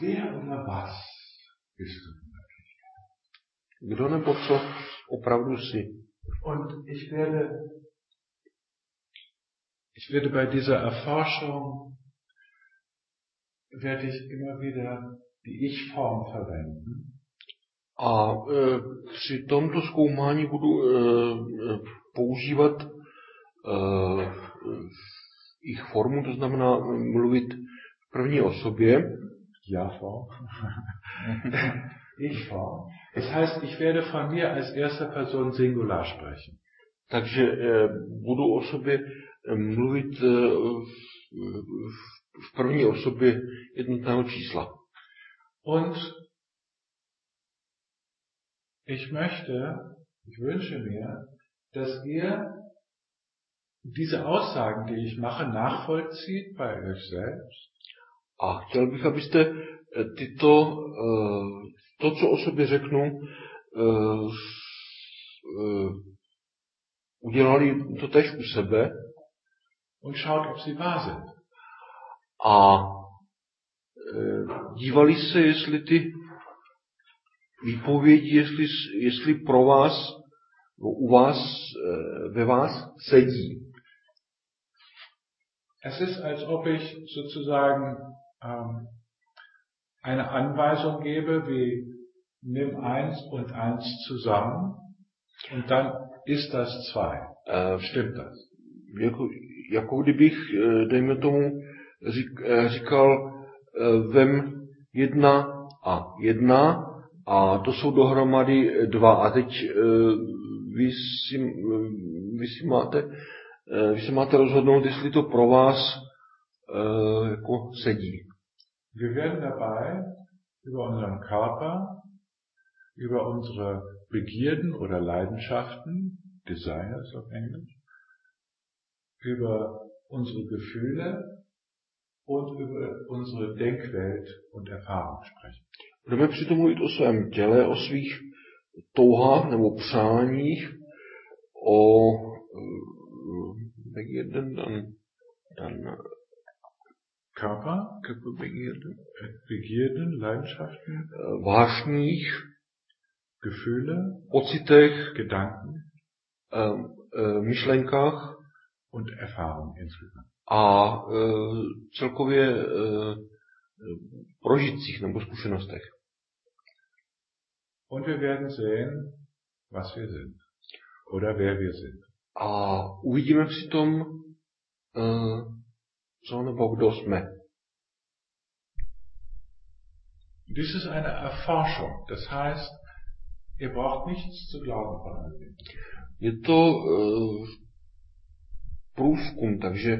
wer oder was bist du? Kdo nebo co opravdu jsi? Und ich werde, ich werde bei dieser Erforschung, werde ich immer wieder die Ich-Form verwenden. A e, při tomto zkoumání budu e, e, používat e, ich formu, to znamená mluvit v první osobě. Ja-Form. Ich-Form. Das heißt, ich werde von mir als erster Person Singular sprechen. Takže e, budu o sobě e, mluvit e, v, v první osobě jednotného čísla. Und ich möchte, ich wünsche mir, dass ihr diese Aussagen, die ich mache, nachvollzieht bei euch selbst. A chtěl bych, abyste tyto, to, co o sobě řeknu, udělali to tež u sebe. A dívali se, jestli ty výpovědi, jestli, jestli pro vás, no u vás, ve vás sedí. Es ist, als ob ich sozusagen eine Anweisung gebe, wie nimm eins und eins zusammen und dann ist das zwei. Uh, Stimmt das? Jako, jako kdybych, dejme tomu, řík, říkal, vem jedna a jedna a to jsou dohromady dva. A teď vy si, vy si máte, vy si máte rozhodnout, jestli to pro vás jako sedí. Wir werden dabei über unseren Körper, über unsere Begierden oder Leidenschaften, Desires auf Englisch, über unsere Gefühle und über unsere Denkwelt und Erfahrung sprechen. Budeme přitom mluvit o svém těle, o svých touhách nebo přáních, o Begierden, dann, dann Körper, Körperbegierden, Begierden, Leidenschaften, vášních, Gefühle, pocitech, Gedanken myšlenkách und Erfahrung insgesamt. a celkově prožitcích nebo zkušenostech. Und wir werden sehen, was wir sind. Oder wer wir sind. A uvidíme přitom, co nebo kdo jsme. Dies ist eine Erforschung. Das heißt, ihr braucht nichts zu glauben von all dem. Je to uh, průzkum, takže,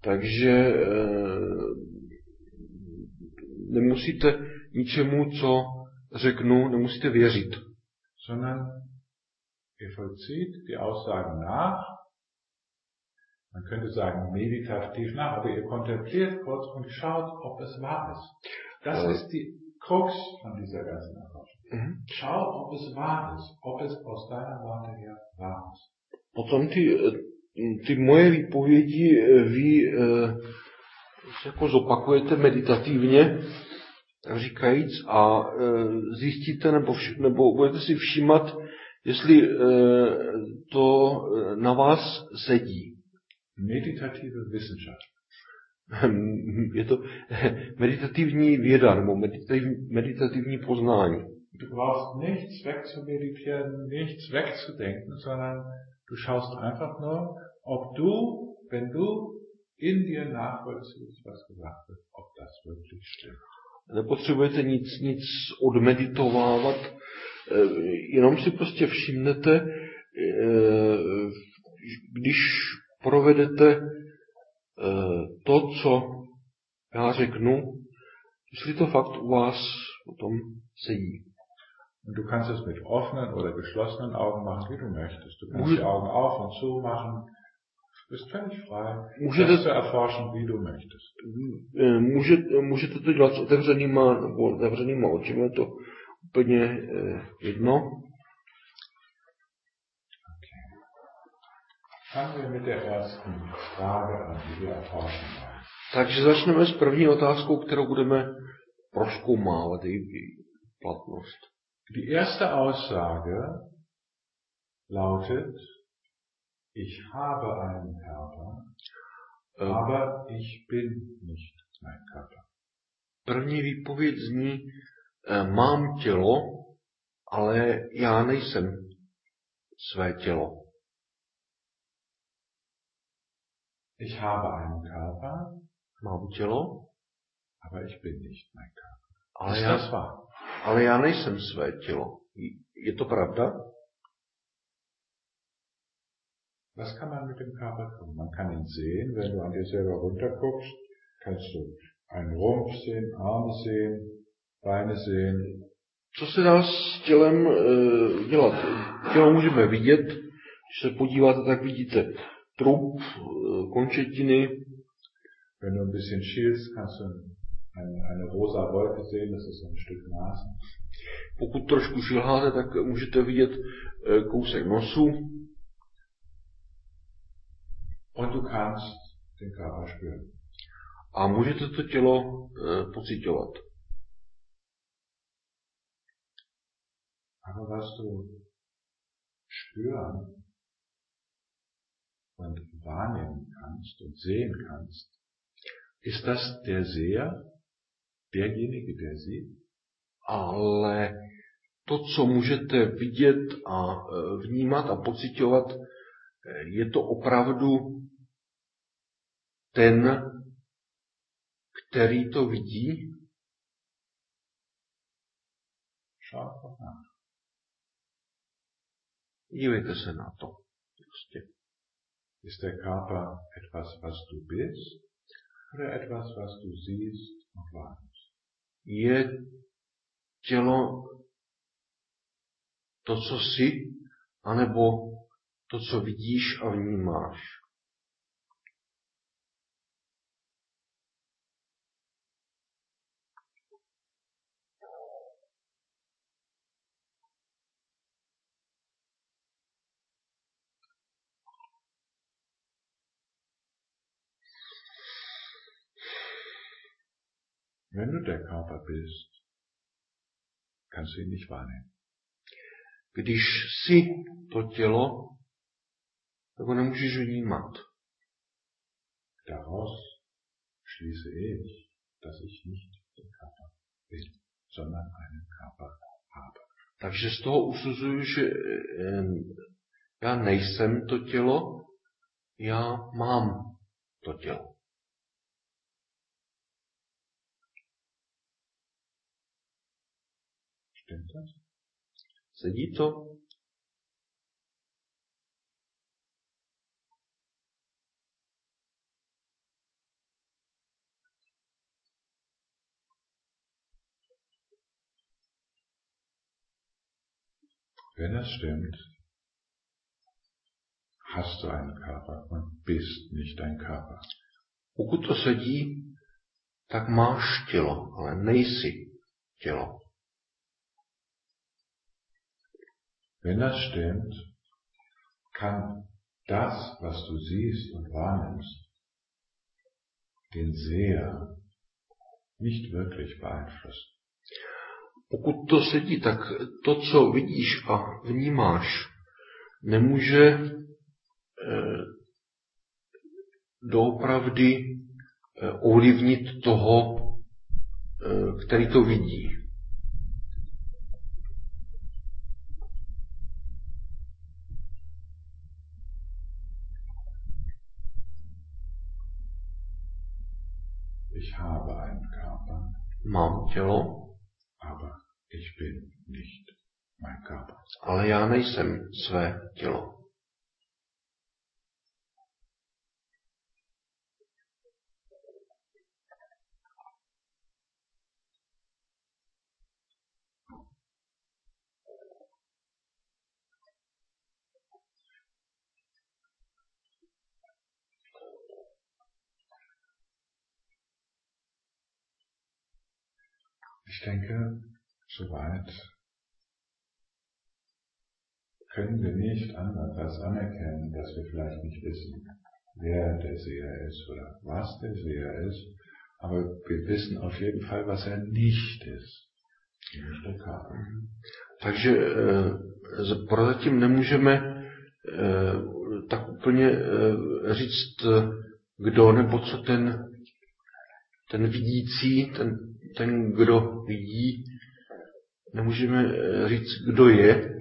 takže uh, nemusíte ničemu, co řeknu, nemusíte věřit. Sondern ihr vollzieht die Aussagen nach. Man könnte sagen meditativ nach, aber ihr kontempliert kurz und schaut, ob es wahr ist. Das Ja. ist die Krux von dieser ganzen Erforschung. Mhm. Schau, ob es wahr ist, ob es aus deiner Warte her wahr ist. Potom ty, eh, ty moje výpovědi eh, vy eh, jako zopakujete meditativně, říkajíc, a zjistíte nebo, vš- nebo budete si všímat, jestli to na vás sedí. Meditative Wissenschaft. Je to meditativní věda nebo meditativní, meditativní poznání. Du brauchst nichts wegzumeditieren, nichts wegzudenken, sondern du schaust einfach nur, ob du, wenn du in dir nachvollziehst, was gesagt wird, ob das wirklich stimmt. Nepotřebujete nic, nic odmeditovávat, eh, jenom si prostě všimnete, eh, když provedete eh, to, co já řeknu, jestli to fakt u vás potom sedí. Du kannst es mit offenen oder geschlossenen Augen machen, wie du möchtest. Du kannst die Augen auf und zu machen. Du bist völlig frei, Můžete, das zu erforschen, wie du möchtest. eh, můžete, můžete to dělat s otevřenýma nebo zavřenýma očima, to úplně eh, jedno. Fangen wir mit der ersten Frage an, die wir erforschen wollen. Takže začneme s první otázkou, kterou budeme proskoumávat její platnost. Die erste Aussage lautet, ich habe einen Körper, Eh, aber ich bin nicht mein Körper. První výpověď zní, eh, mám tělo, ale já nejsem své tělo. Ich habe einen Körper, Mám tělo, aber ich bin nicht mein Körper. ale Ist já, ale já nejsem své tělo. Je to pravda? Was kann man mit dem Körper tun? Man kann ihn sehen, wenn du an dir selber runterguckst, kannst du einen Rumpf sehen, Arme sehen, Beine sehen. Co se dá s tělem e, dělat? Tělo můžeme vidět, když se podíváte, tak vidíte trup, e, končetiny, Wenn du ein bisschen schielst, kannst du eine, eine rosa Wolke sehen, das ist ein Stück Nase. pokud trošku šilháte, tak můžete vidět e, kousek nosu Und du kannst den Körper spüren. a můžete to tělo e, pocitovat. Aber was du spüren und wahrnehmen kannst und sehen kannst, ist das der Seher, derjenige, der sieht? ale to, co můžete vidět a e, vnímat a pocitovat, e, je to opravdu ten, který to vidí. Dívejte se na to. Prostě. Ist der Körper etwas, was du bist, oder etwas, was du siehst und wahrnimmst? Je tělo to, co jsi, anebo to, co vidíš a vnímáš. Wenn du der Körper bist, kannst du ihn nicht wahrnehmen. Když jsi to tělo, tak ho nemůžeš vnímat. Daraus schließe ich, dass ich nicht der Körper bin, sondern einen Körper habe. Takže z toho usuzuju, že já nejsem to tělo, já mám to tělo. Sedí to? Wenn es stimmt, hast du einen Körper und bist nicht dein Körper. Pokud to sedí, tak máš tělo, ale nejsi tělo. Wenn das stimmt, kann das, was du siehst und wahrnimmst, den Seher nicht wirklich beeinflussen. Pokud to sedí, tak to, co vidíš a vnímáš, nemůže eh, doopravdy eh, ovlivnit toho, eh, který to vidí. Ich habe einen Körper, Mám tělo, aber ich bin nicht mein Körper. ale já nejsem své tělo. Ich denke, soweit können wir nicht anders als anerkennen, dass wir vielleicht nicht wissen, wer der Seher ist oder was der Seher ist, Aber wir wissen auf jeden Fall, was er nicht ist. Takže eh, prozatím nemůžeme eh, tak úplně eh, říct, kdo nebo co ten, ten vidící, ten, ten, kdo vidí, nemůžeme eh, říct, kdo je,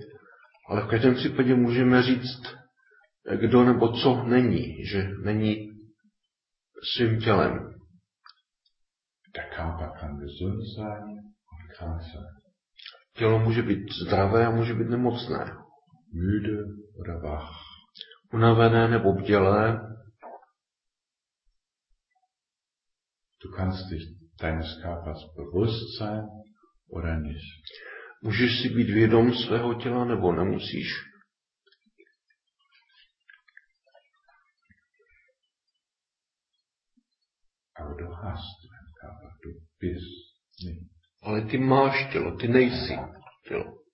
ale v každém případě můžeme říct, eh, kdo nebo co není, že není svým tělem. Der Körper kann gesund sein und krank sein. Tělo může být zdravé a může být nemocné. Müde oder wach. Unavené nebo bdělé. Du kannst dich deines Körpers bewusst sein oder nicht. Můžeš si být vědom svého těla nebo nemusíš. Aber du hast einen Körper. Du bist nicht. Ale ty máš tělo, ty nejsi tělo.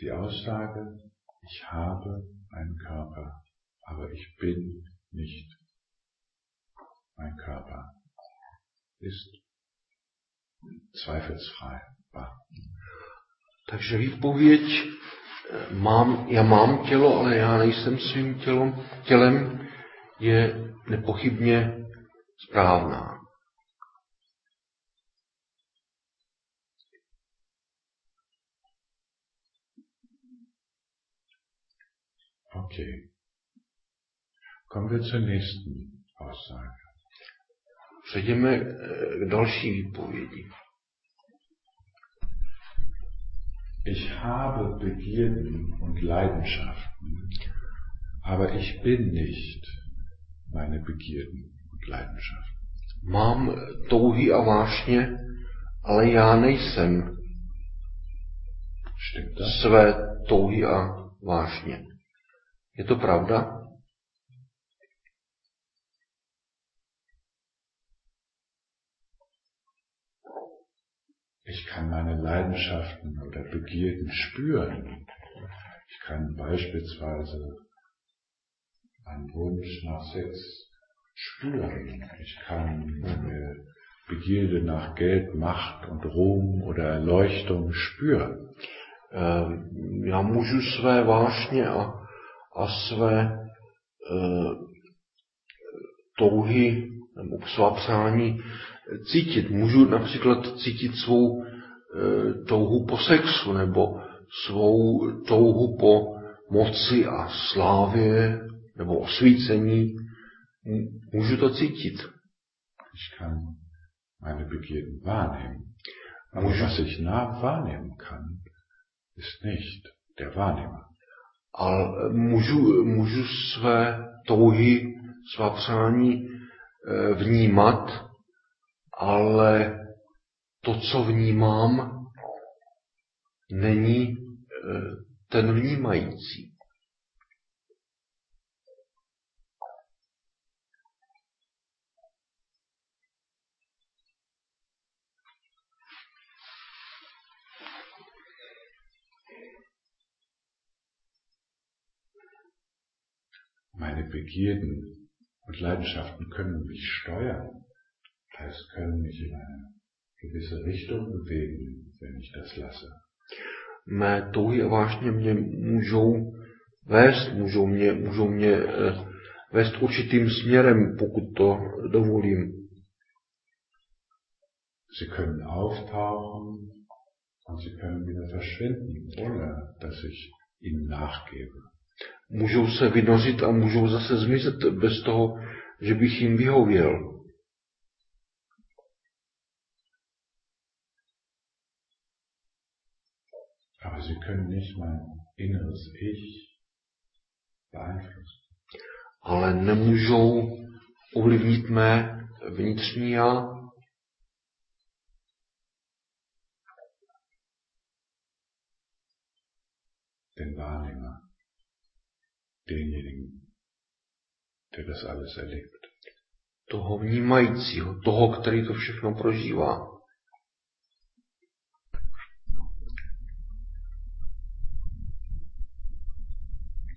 Die Aussage, ich habe einen Körper, aber ich bin nicht mein Körper, ist zweifelsfrei wahr. Takže výpověď, eh, mám, já mám tělo, ale já nejsem svým tělom, tělem, je nepochybně správná. Okay. Kommen wir zur nächsten Aussage. Přejdeme eh, k další výpovědi. Ich habe Begierden und Leidenschaften, aber ich bin nicht meine Begierden und Leidenschaften. Mám touhy a vášně, ale já nejsem Stimmt das? své touhy a vášně. Je to pravda? Ich kann meine Leidenschaften oder Begierden spüren. Ich kann beispielsweise einen Wunsch nach Sex spüren. Ich kann eine Begierde nach Geld, Macht und Ruhm oder Erleuchtung spüren. Eh, Já můžu své vášně a, a své eh, touhy nebo svá přání cítit. Můžu například cítit svou eh, touhu po sexu nebo svou touhu po moci a slávě nebo osvícení. Můžu to cítit. Ich kann meine Begierden wahrnehmen. Aber Můžu, was ich nah wahrnehmen kann, ist nicht der Wahrnehmer. Ale můžu, můžu své touhy, svá přání eh, vnímat, ale to, co vnímám, není eh, ten vnímající. Meine Begierden und Leidenschaften können mich steuern. Das heißt, können mich in eine gewisse Richtung bewegen, wenn ich das lasse. Mé touhy vášně mě můžou vést, můžou mě, můžou mě vést určitým směrem, pokud to dovolím. Sie können auftauchen und sie können wieder verschwinden, ohne dass ich ihnen nachgebe. Můžou se vynořit a můžou zase zmizet bez toho, že bych jim vyhověl. Aber sie können nicht mein inneres Ich beeinflussen. ale nemůžou ovlivnit mé vnitřní já. Wahrnehmer, denjenigen, der das alles erlebt. Toho vnímajícího, toho, který to všechno prožívá.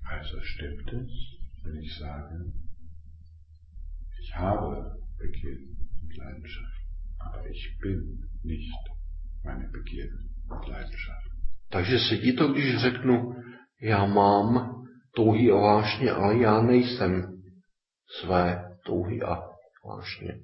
Also stimmt es, wenn ich sage, ich habe Begierden und Leidenschaften, aber ich bin nicht meine Begierden und Leidenschaften. Takže sedí to, když řeknu, já mám touhy a vášně, ale já nejsem své touhy a vášně.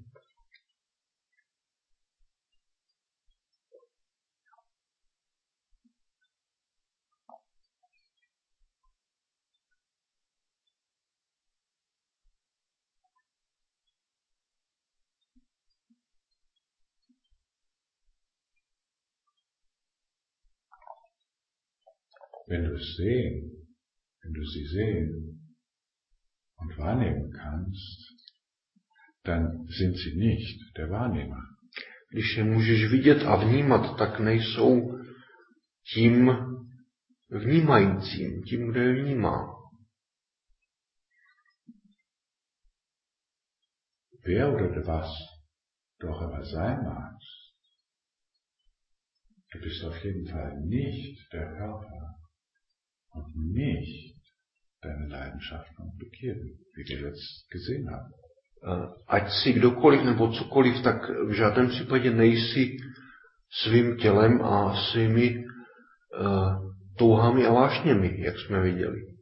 Sehen, wenn du sie sehen und wahrnehmen kannst, dann sind sie nicht der Wahrnehmer. Když je můžeš vidět a vnímat, tak nejsou tím vnímajícím, tím, kdo je vnímá. Wer oder was du auch immer sein magst, du bist auf jeden Fall nicht der Körper und nicht deine Leidenschaften und Begierden, wie wir jetzt gesehen haben. Eh, ať si kdokoliv nebo cokoliv, tak v žádném případě nejsi svým tělem a svými uh, touhami a vášněmi, jak jsme viděli.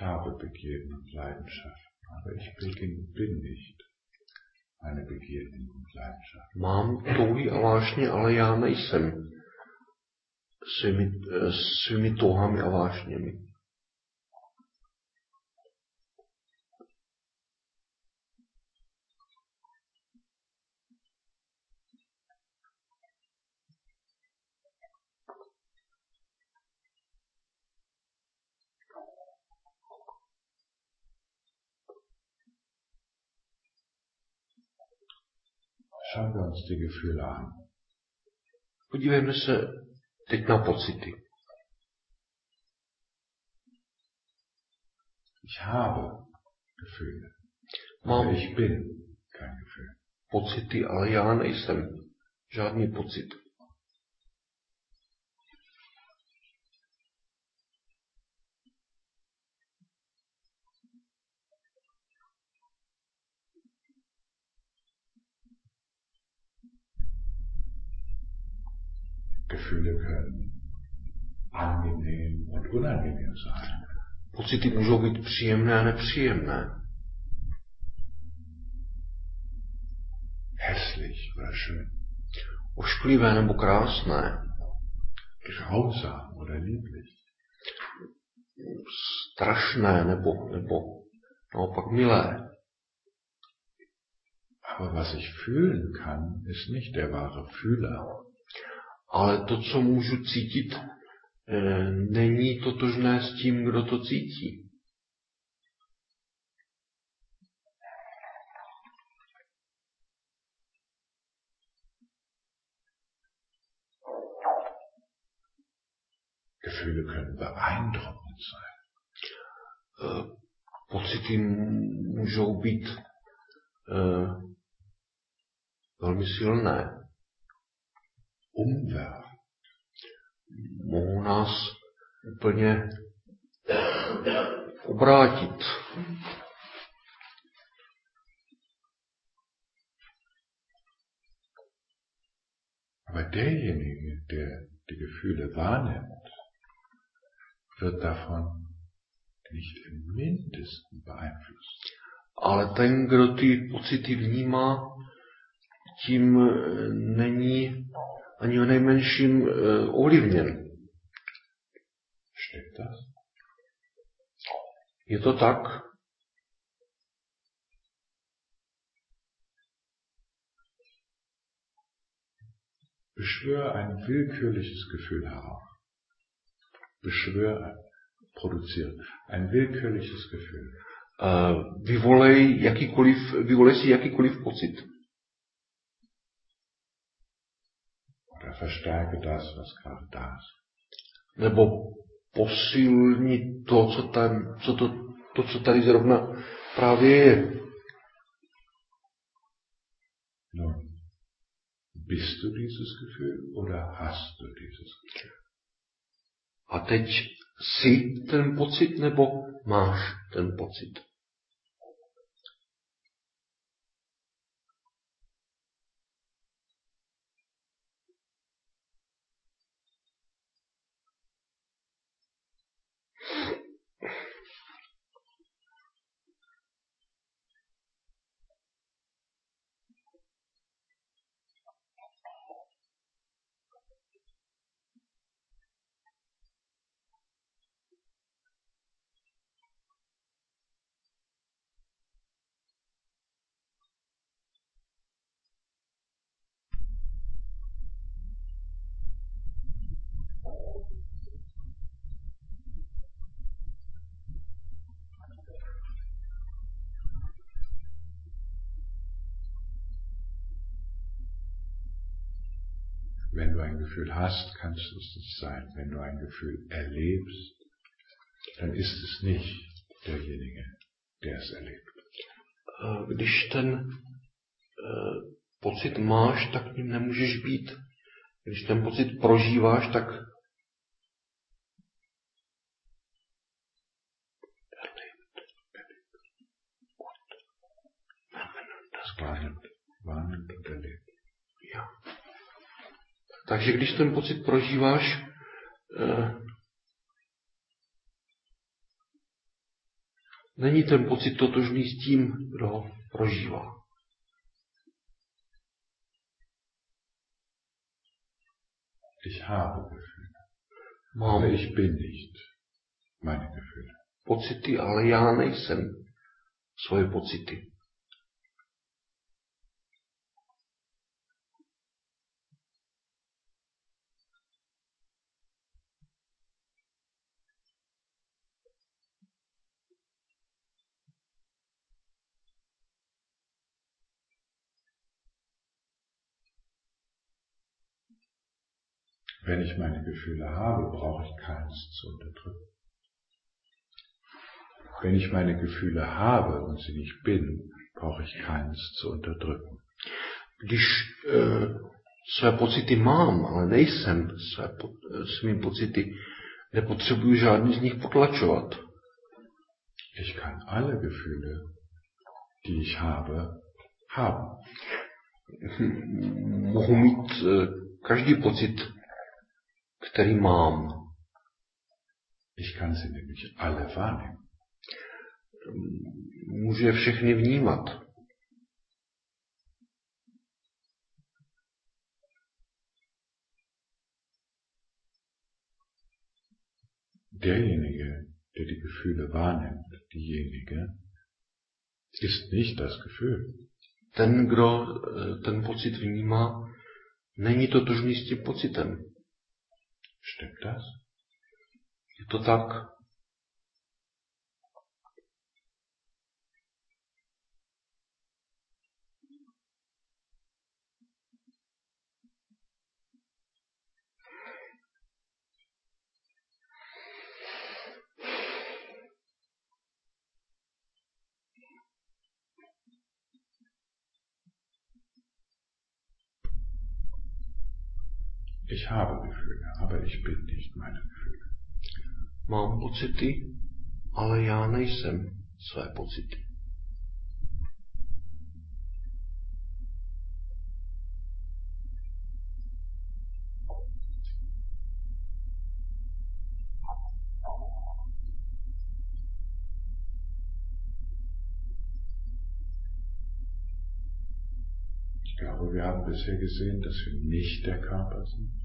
Ich habe Begierden und Leidenschaften, aber ich bin, bin nicht meine Begierden und Leidenschaften. Mám touhy a vášně, ale já nejsem svými, eh, svými touhami a vášněmi. Schauen wir uns die Gefühle an. Podívejme se teď na pocity. Ich habe Gefühle, Mám ich bin kein Gefühl. pocity, ale já nejsem žádný pocit. Gefühle können angenehm und unangenehm sein. Pocity můžou být příjemné a nepříjemné, Hässlich oder schön. ošklivé nebo krásné, Grausam oder lieblich. strašné nebo, nebo naopak milé. Aber was ich fühlen kann, ist nicht der wahre Fühler. Ale to, co můžu cítit, eh, není totožné s tím, kdo to cítí. Gefühle können beeindruckend sein. Pocity můžou být eh, velmi silné. Umwerfen. Mohou nás úplně obrátit. Aber derjenige, der die Gefühle wahrnimmt, wird davon nicht im mindesten beeinflusst. Ale ten, kdo ty pocity vnímá, tím eh, není ani o nejmenším eh, ovlivněn. Stimmt das? Je to tak? Beschwör ein willkürliches Gefühl herauf. Beschwör, ein- produziere ein willkürliches Gefühl. Eh, Vyvolej, jakýkoliv, vyvolej si jakýkoliv pocit. Verstärke das, was gerade da ist. Nebo posilnit to, co, tam, co to, to, co tady zrovna právě je. No, bist du dieses Gefühl oder hast du dieses Gefühl? A teď jsi ten pocit nebo máš ten pocit? Wenn du ein Gefühl hast, kannst du es nicht sein. Wenn du ein Gefühl erlebst, dann ist es nicht derjenige, der es erlebt. Když ten uh, pocit máš, tak ním nemůžeš být. Když ten pocit prožíváš, tak Takže když ten pocit prožíváš, eh, není ten pocit totožný s tím, kdo ho prožívá. Ich habe Gefühle, Mám aber ich bin nicht meine Gefühle. pocity, ale já nejsem svoje pocity. Wenn ich meine Gefühle habe, brauche ich keins zu unterdrücken. Wenn ich meine Gefühle habe und sie nicht bin, brauche ich keins zu unterdrücken. Když uh, své pocity mám, ale nejsem své, eh, svými pocity, nepotřebuji žádný z nich potlačovat. Ich kann alle Gefühle, die ich habe, haben. Mohu mít uh, každý pocit, který mám. Ich kann sie nämlich alle wahrnehmen. Můžu je všechny vnímat. Derjenige, der die Gefühle wahrnimmt, diejenige, ist nicht das Gefühl. Ten, kdo eh, ten pocit vnímá, není totožný s tím pocitem. Stimmt das? Je to tak? Ich habe aber ich bin nicht meine Gefühle. Mám pocity, ale já nejsem své pocity. Ich glaube, wir haben bisher gesehen, dass wir nicht der Körper sind,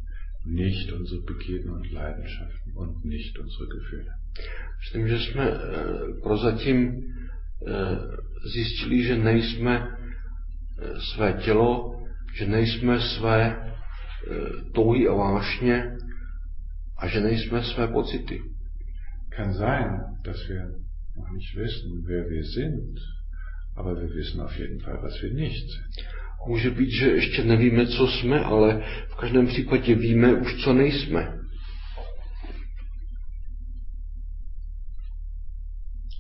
nicht unsere Begierden und Leidenschaften und nicht unsere Gefühle. Že jsme eh, eh, zjistili, že nejsme eh, své tělo, že nejsme své touhy a vášně a že nejsme své pocity. Kann sein, dass wir noch nicht wissen, wer wir sind, Ale wir wissen auf jeden Fall, was wir nicht sind. Může být, že ještě nevíme, co jsme, ale v každém případě víme už, co nejsme.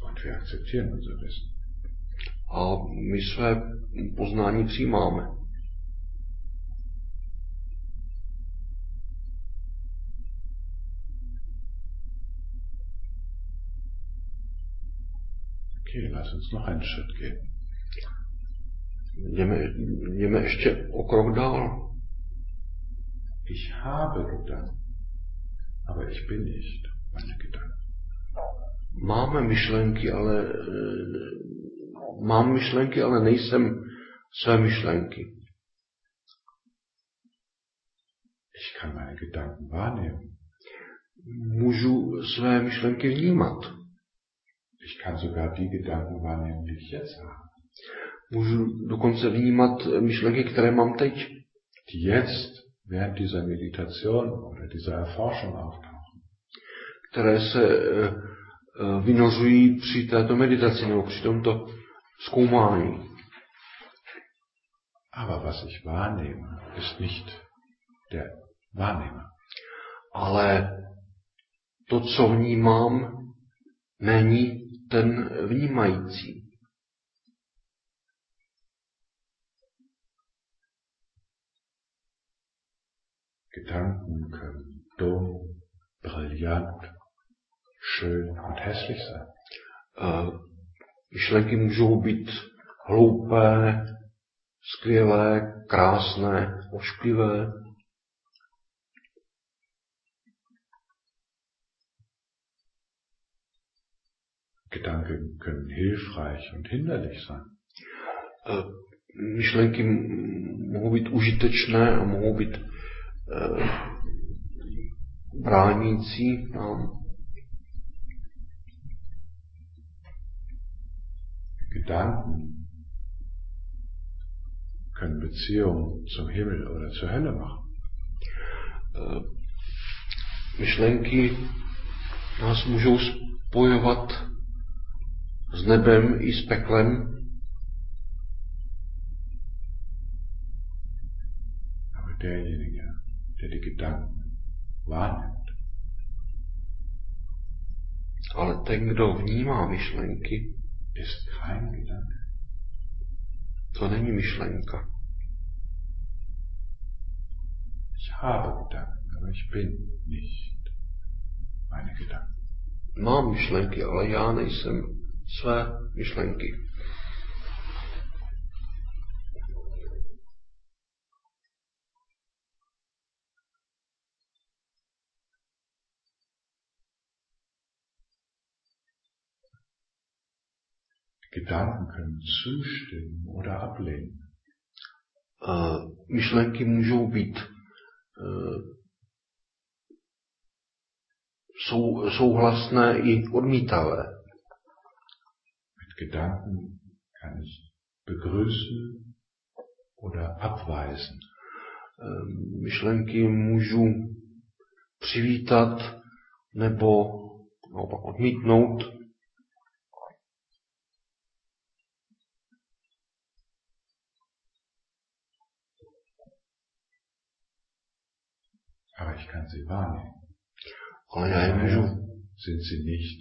Und wir akzeptieren unser Wissen. A my své poznání přijímáme. Uns noch einen Schritt gehen. Jdeme, jdeme ještě o krok dál. Ich habe Gedanken, aber ich bin nicht meine Gedanken. Máme myšlenky, ale e, mám myšlenky, ale nejsem své myšlenky. Ich kann meine Gedanken wahrnehmen. Můžu své myšlenky vnímat. Ich kann sogar die Gedanken wahrnehmen, die ich jetzt habe. Můžu dokonce vnímat myšlenky, které mám teď. Die jetzt während dieser Meditation oder dieser Erforschung auftauchen. které se e, vynořují při této meditaci nebo při tomto zkoumání. Aber was ich wahrnehme, ist nicht der Wahrnehmer. Ale to, co vnímám, není ten vnímající. Gedanken können dumm, brillant, schön und hässlich sein. Myšlenky můžou být hloupé, skvělé, krásné, ošklivé. Gedanken können hilfreich und hinderlich sein. E, Myšlenky mohou být užitečné a mohou být e, bránící nám. Gedanken können Beziehungen zum Himmel oder zur Hölle machen. Eh, myšlenky nás můžou spojovat s nebem i s peklem, Aber derjenige, der die Gedanken wahrnimmt, ale ten, kdo vnímá myšlenky, ist kein Gedanke. to není myšlenka. Ich habe Gedanken, aber ich bin nicht meine Gedanken. Mám myšlenky, ale já nejsem své myšlenky. Gedanken können zustimmen oder ablehnen. Eh, myšlenky můžou být eh, sou, souhlasné i odmítavé. Mit Gedanken kann ich begrüßen oder abweisen. Eh, myšlenky můžu přivítat nebo naopak odmítnout. Aber ich kann sie wahrnehmen. Ale já je můžu, sind sie nicht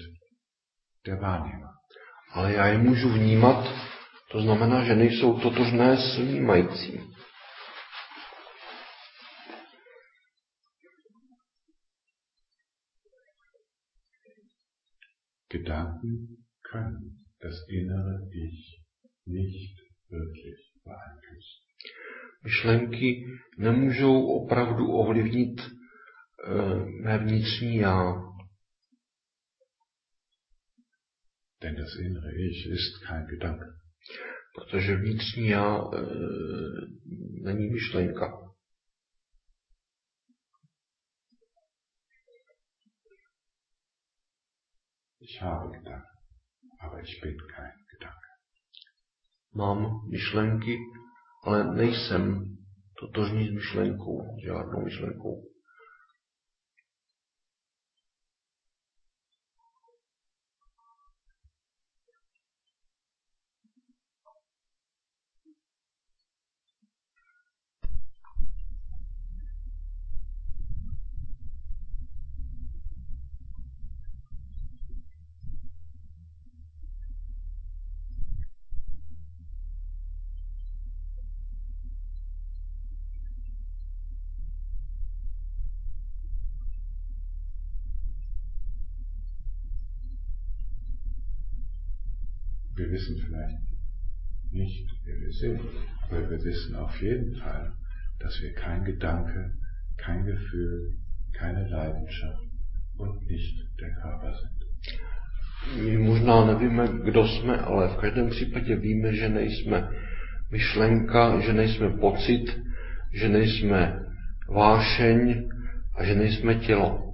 der Wahrnehmer. Ale já je můžu vnímat, to znamená, že nejsou totožné s vnímajícím. Gedanken können das innere Ich nicht wirklich beeinflussen. Myšlenky nemůžou opravdu ovlivnit e, mé vnitřní já, Denn das innere Ich ist kein Gedanke. protože vnitřní já e, není myšlenka. Ich habe Gedanken, aber ich bin kein Gedanke. Mám myšlenky, ale nejsem totožný s myšlenkou, žádnou myšlenkou. Sind, aber wir wissen auf jeden Fall, dass wir kein Gedanke, kein Gefühl, keine Leidenschaft und nicht der Körper sind. My možná nevíme, kdo jsme, ale v každém případě víme, že nejsme myšlenka, že nejsme pocit, že nejsme vášeň a že nejsme tělo.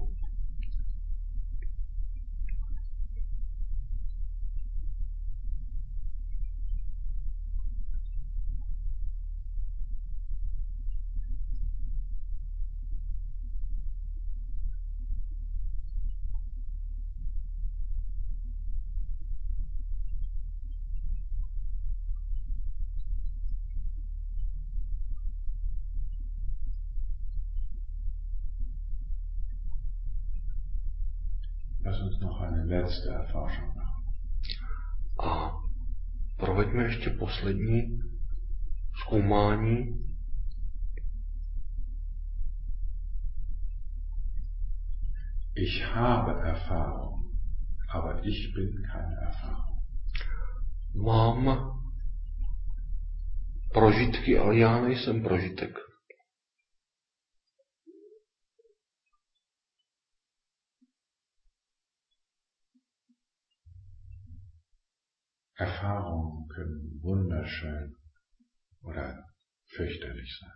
Erforschung machen. A proveďme ještě poslední zkoumání. Ich habe Erfahrung, aber ich bin keine Erfahrung. Mám prožitky, ale já nejsem prožitek. Erfahrungen können wunderschön oder fürchterlich sein.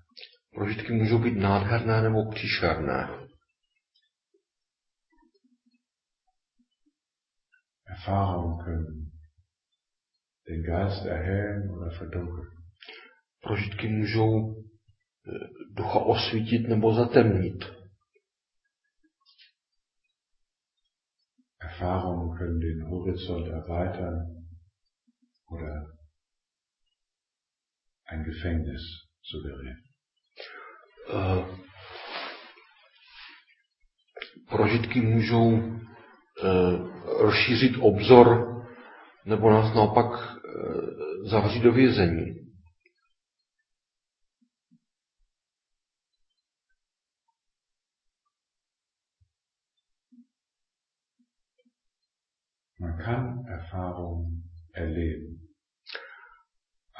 Prožitky můžou být nádherné nebo příšerné. Erfahrungen können den Geist erhellen oder verdunkeln. Prožitky můžou eh, ducha osvítit nebo zatemnit. Erfahrungen können den Horizont erweitern oder ein Gefängnis suggerieren. Eh, prožitky můžou eh, rozšířit obzor nebo nás naopak eh, zavřít do vězení. Man kann Erfahrungen erleben.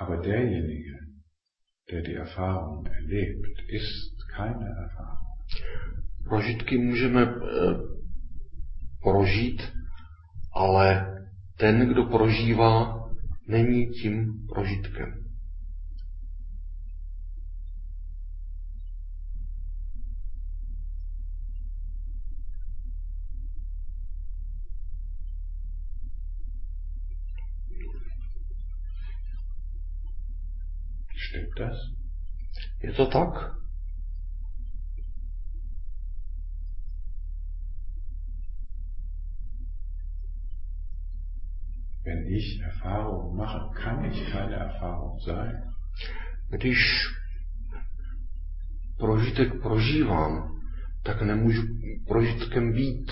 Aber derjenige, der die Erfahrung erlebt, ist keine Erfahrung. Prožitky můžeme eh, prožít, ale ten, kdo prožívá, není tím prožitkem. Je to tak? Wenn ich Erfahrungen mache, kann ich keine Erfahrung sein. Když prožitek prožívám, tak nemůžu prožitkem být.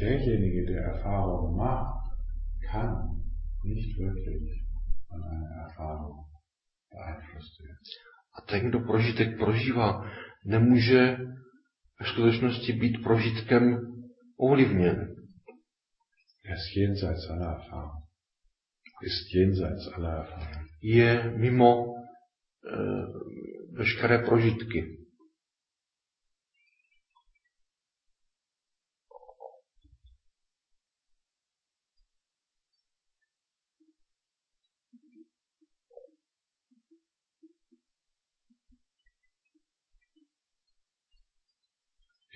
Derjenige, der Erfahrungen macht, kann nicht wirklich von einer Erfahrung. A ten, kdo prožitek prožívá, nemůže v skutečnosti být prožitkem ovlivněn. Er ist jenseits aller Erfahrung. Ist jenseits aller Erfahrung. Je mimo e, veškeré prožitky.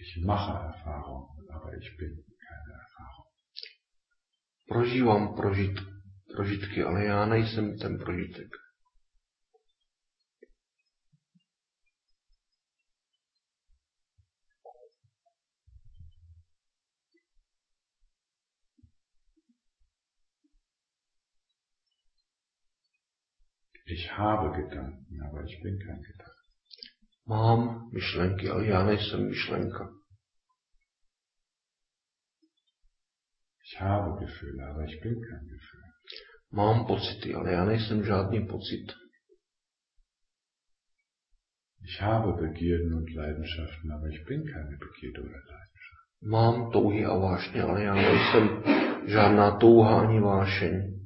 Ich mache Erfahrungen, aber ich bin keine Erfahrung. Prožívám prožit, prožitky, ale já nejsem ten prožitek. Ich habe Gedanken, aber ich bin kein Gedanke. Mám myšlenky, ale já nejsem myšlenka. Ich habe Gefühle, aber ich bin kein Gefühl. Mám pocity, ale já nejsem žádný pocit. Ich habe Begierden und Leidenschaften, aber ich bin keine Begierde oder Leidenschaft. Mám touhy a vášně, ale já nejsem žádná touha ani vášeň.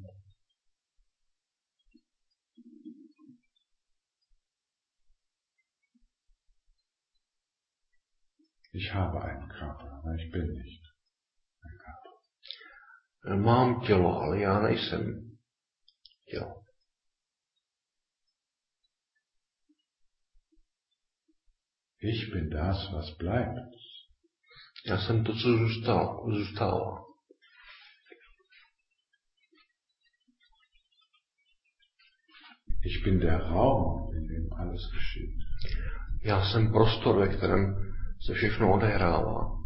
Ich habe einen Körper, aber ich bin nicht Körper. Mám tělo, ale já nejsem tělo. Ich bin das, was bleibt. Já jsem to, co zůstalo, zůstává. Ich bin der Raum, in dem alles geschieht. Já jsem prostor, ve kterém se všechno odehrává.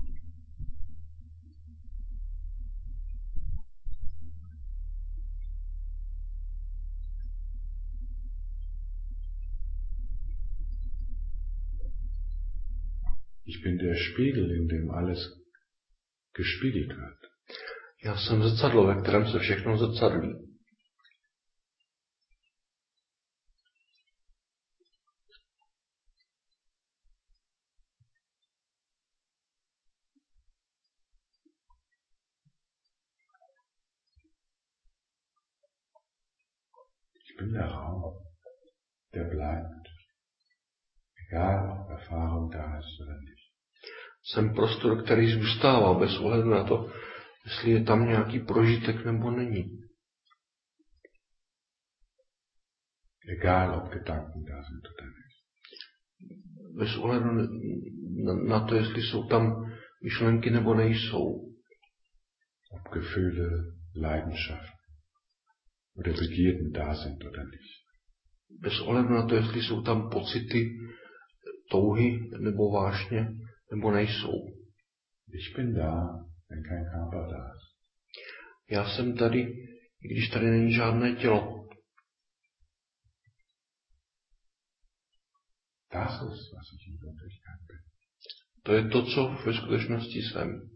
Ich bin der Spiegel, in dem alles gespiegelt wird. Já jsem zrcadlo, ve kterém se všechno zrcadlí. Ich bin der Raum, der bleibt. Egal, ob Erfahrung da ist oder nicht. Jsem prostor, který zůstává bez ohledu na to, jestli je tam nějaký prožitek nebo není. Egal, ob Gedanken da sind oder nicht. Bez ohledu na, na to, jestli jsou tam myšlenky nebo nejsou. Ob Gefühle, Leidenschaft oder Begierden da sind oder nicht. Bez ohledu na to, jestli jsou tam pocity, touhy nebo vášně nebo nejsou. Ich bin da, wenn kein Körper da ist. Já jsem tady, i když tady není žádné tělo. Das ist, was ich in Wirklichkeit bin. To je to, co ve skutečnosti jsem.